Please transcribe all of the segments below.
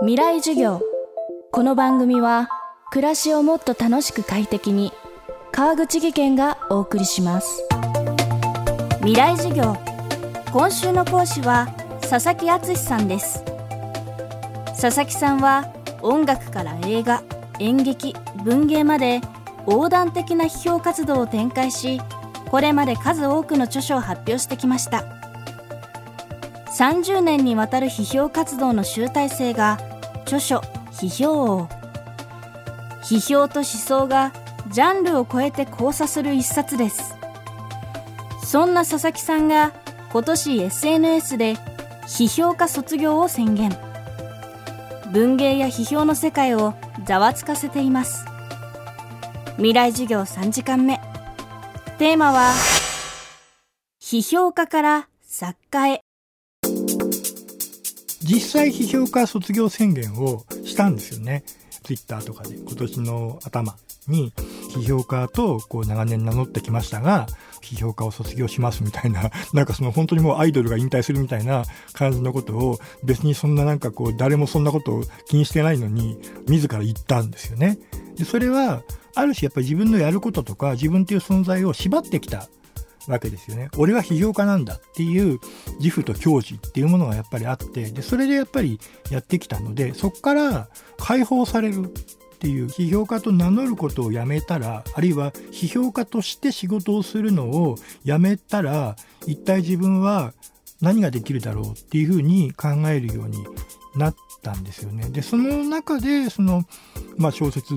未来授業。この番組は暮らしをもっと楽しく快適に川口義賢がお送りします。未来授業。今週の講師は佐々木敦さんです。佐々木さんは音楽から映画演劇文芸まで横断的な批評活動を展開しこれまで数多くの著書を発表してきました。30年にわたる批評活動の集大成が著書批評王。批評と思想がジャンルを超えて交差する一冊です。そんな佐々木さんが今年 SNS で批評家卒業を宣言。文芸や批評の世界をざわつかせています。未来授業3時間目。テーマは批評家から作家へ。実際批評家卒業宣言をしたんですよね。ツイッターとかで今年の頭に批評家とこう長年名乗ってきましたが、批評家を卒業しますみたいな、なんかその本当にもうアイドルが引退するみたいな感じのことを別にそんななんかこう誰もそんなことを気にしてないのに自ら言ったんですよね。でそれはある種やっぱり自分のやることとか自分という存在を縛ってきたわけですよね。俺は批評家なんだっていう自負と矜持っていうものがやっぱりあって、で、それでやっぱりやってきたので、そこから解放されるっていう批評家と名乗ることをやめたら、あるいは批評家として仕事をするのをやめたら、一体自分は何ができるだろうっていうふうに考えるようになったんですよね。で、その中で、その、まあ小説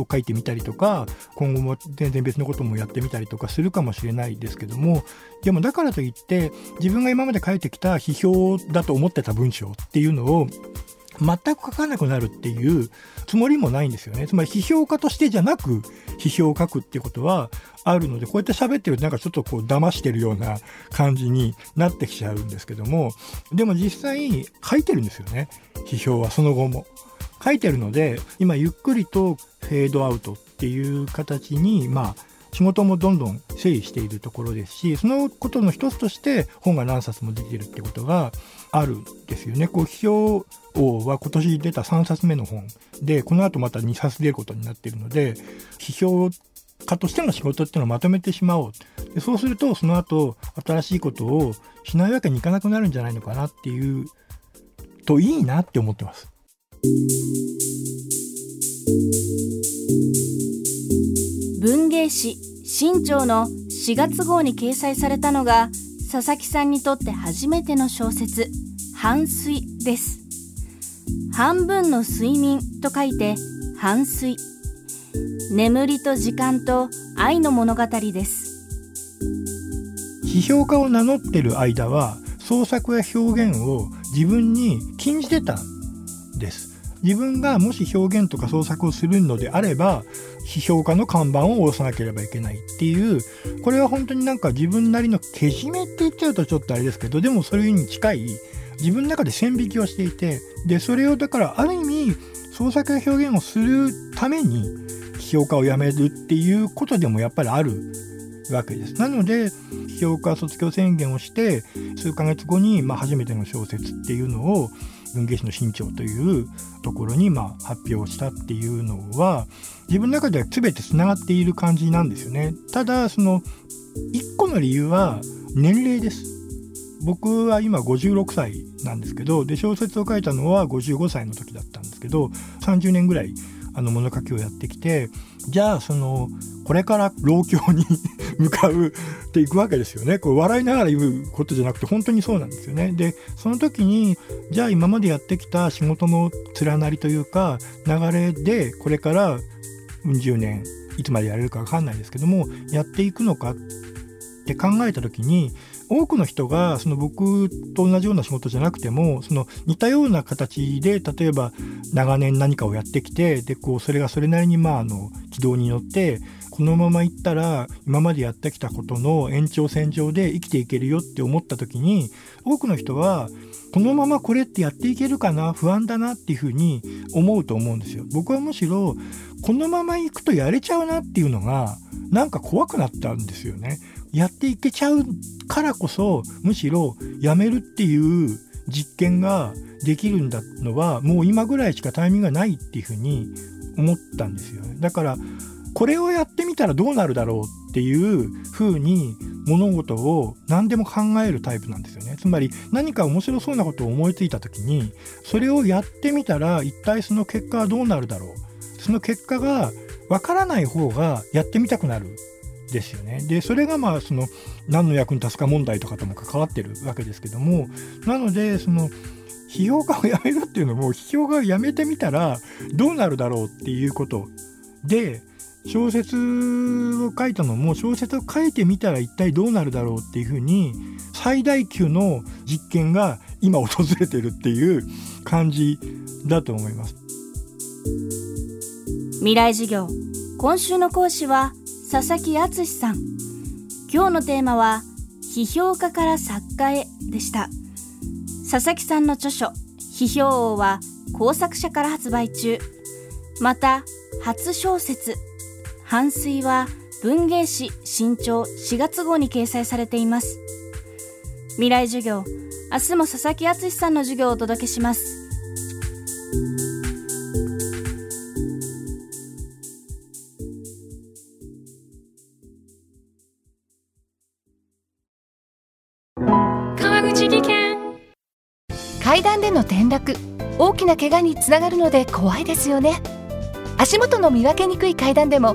を書いてみたりとか今後も全然別のこともやってみたりとかするかもしれないですけどもでもだからといって自分が今まで書いてきた批評だと思ってた文章っていうのを全く書かなくなるっていうつもりもないんですよね。つまり批評家としてじゃなく批評を書くっていうことはあるので、こうやって喋ってるとなんかちょっとこう騙してるような感じになってきちゃうんですけども、でも実際書いてるんですよね。批評はその後も。書いてるので、今ゆっくりとフェードアウトっていう形に、まあ、仕事もどんどん整理しているところですし、そのことの一つとして本が何冊も出てるってことがあるんですよね。こう、批評王は今年出た3冊目の本で、この後また2冊出ることになっているので、批評家としての仕事っていうのをまとめてしまおう。でそうすると、その後、新しいことをしないわけにいかなくなるんじゃないのかなっていう、といいなって思ってます。文芸誌新潮の4月号に掲載されたのが佐々木さんにとって初めての小説「半睡」です。半分の睡眠と書いて半睡。眠りと時間と愛の物語です。批評家を名乗ってる間は創作や表現を自分に禁じてたんです。自分がもし表現とか創作をするのであれば、批評家の看板を押さなければいけないっていう、これは本当になんか自分なりのけじめって言っちゃうとちょっとあれですけど、でもそれに近い自分の中で線引きをしていて、で、それをだからある意味創作や表現をするために批評家を辞めるっていうことでもやっぱりあるわけです。なので、批評家卒業宣言をして、数ヶ月後に、まあ、初めての小説っていうのを、文芸誌の新潮というところにまあ発表したっていうのは自分の中では全てつながっている感じなんですよね。ただその1個の理由は年齢です。僕は今56歳なんですけどで小説を書いたのは55歳の時だったんですけど30年ぐらいあの物書きをやってきてじゃあそのこれから老境に向かうっていくわけですよね。こう笑いながら言うことじゃなくて本当にそうなんですよね。で、その時に、じゃあ今までやってきた仕事の連なりというか、流れでこれからうん十年、いつまでやれるかわかんないですけども、やっていくのかって考えた時に、多くの人がその僕と同じような仕事じゃなくてもその似たような形で例えば長年何かをやってきてでこうそれがそれなりにまああの軌道に乗ってこのままいったら今までやってきたことの延長線上で生きていけるよって思った時に多くの人はこのままこれってやっていけるかな？不安だなっていうふうに思うと思うんですよ。僕はむしろこのまま行くとやれちゃうなっていうのがなんか怖くなったんですよね。やっていけちゃうからこそむしろやめるっていう実験ができるんだのはもう今ぐらいしかタイミングがないっていうふうに思ったんですよね。だからこれをやってみたらどうなるだろうっていうふうに物事を何でも考えるタイプなんですよね。つまり何か面白そうなことを思いついた時にそれをやってみたら一体その結果はどうなるだろう。その結果がわからない方がやってみたくなるですよね。でそれがまあその何の役に立つか問題とかとも関わってるわけですけどもなのでその批評家をやめるっていうのも批評家をやめてみたらどうなるだろうっていうことで小説を書いたのも小説を書いてみたら一体どうなるだろうっていうふうに最大級の実験が今訪れてるっていう感じだと思います。未来授業今週の講師は佐々木敦さん。今日のテーマは批評家から作家へでした。佐々木さんの著書批評王は工作者から発売中。また初小説。反水は文芸誌新潮4月号に掲載されています。未来授業明日も佐々木敦さんの授業をお届けします。川口技研。階段での転落大きな怪我につながるので怖いですよね。足元の見分けにくい階段でも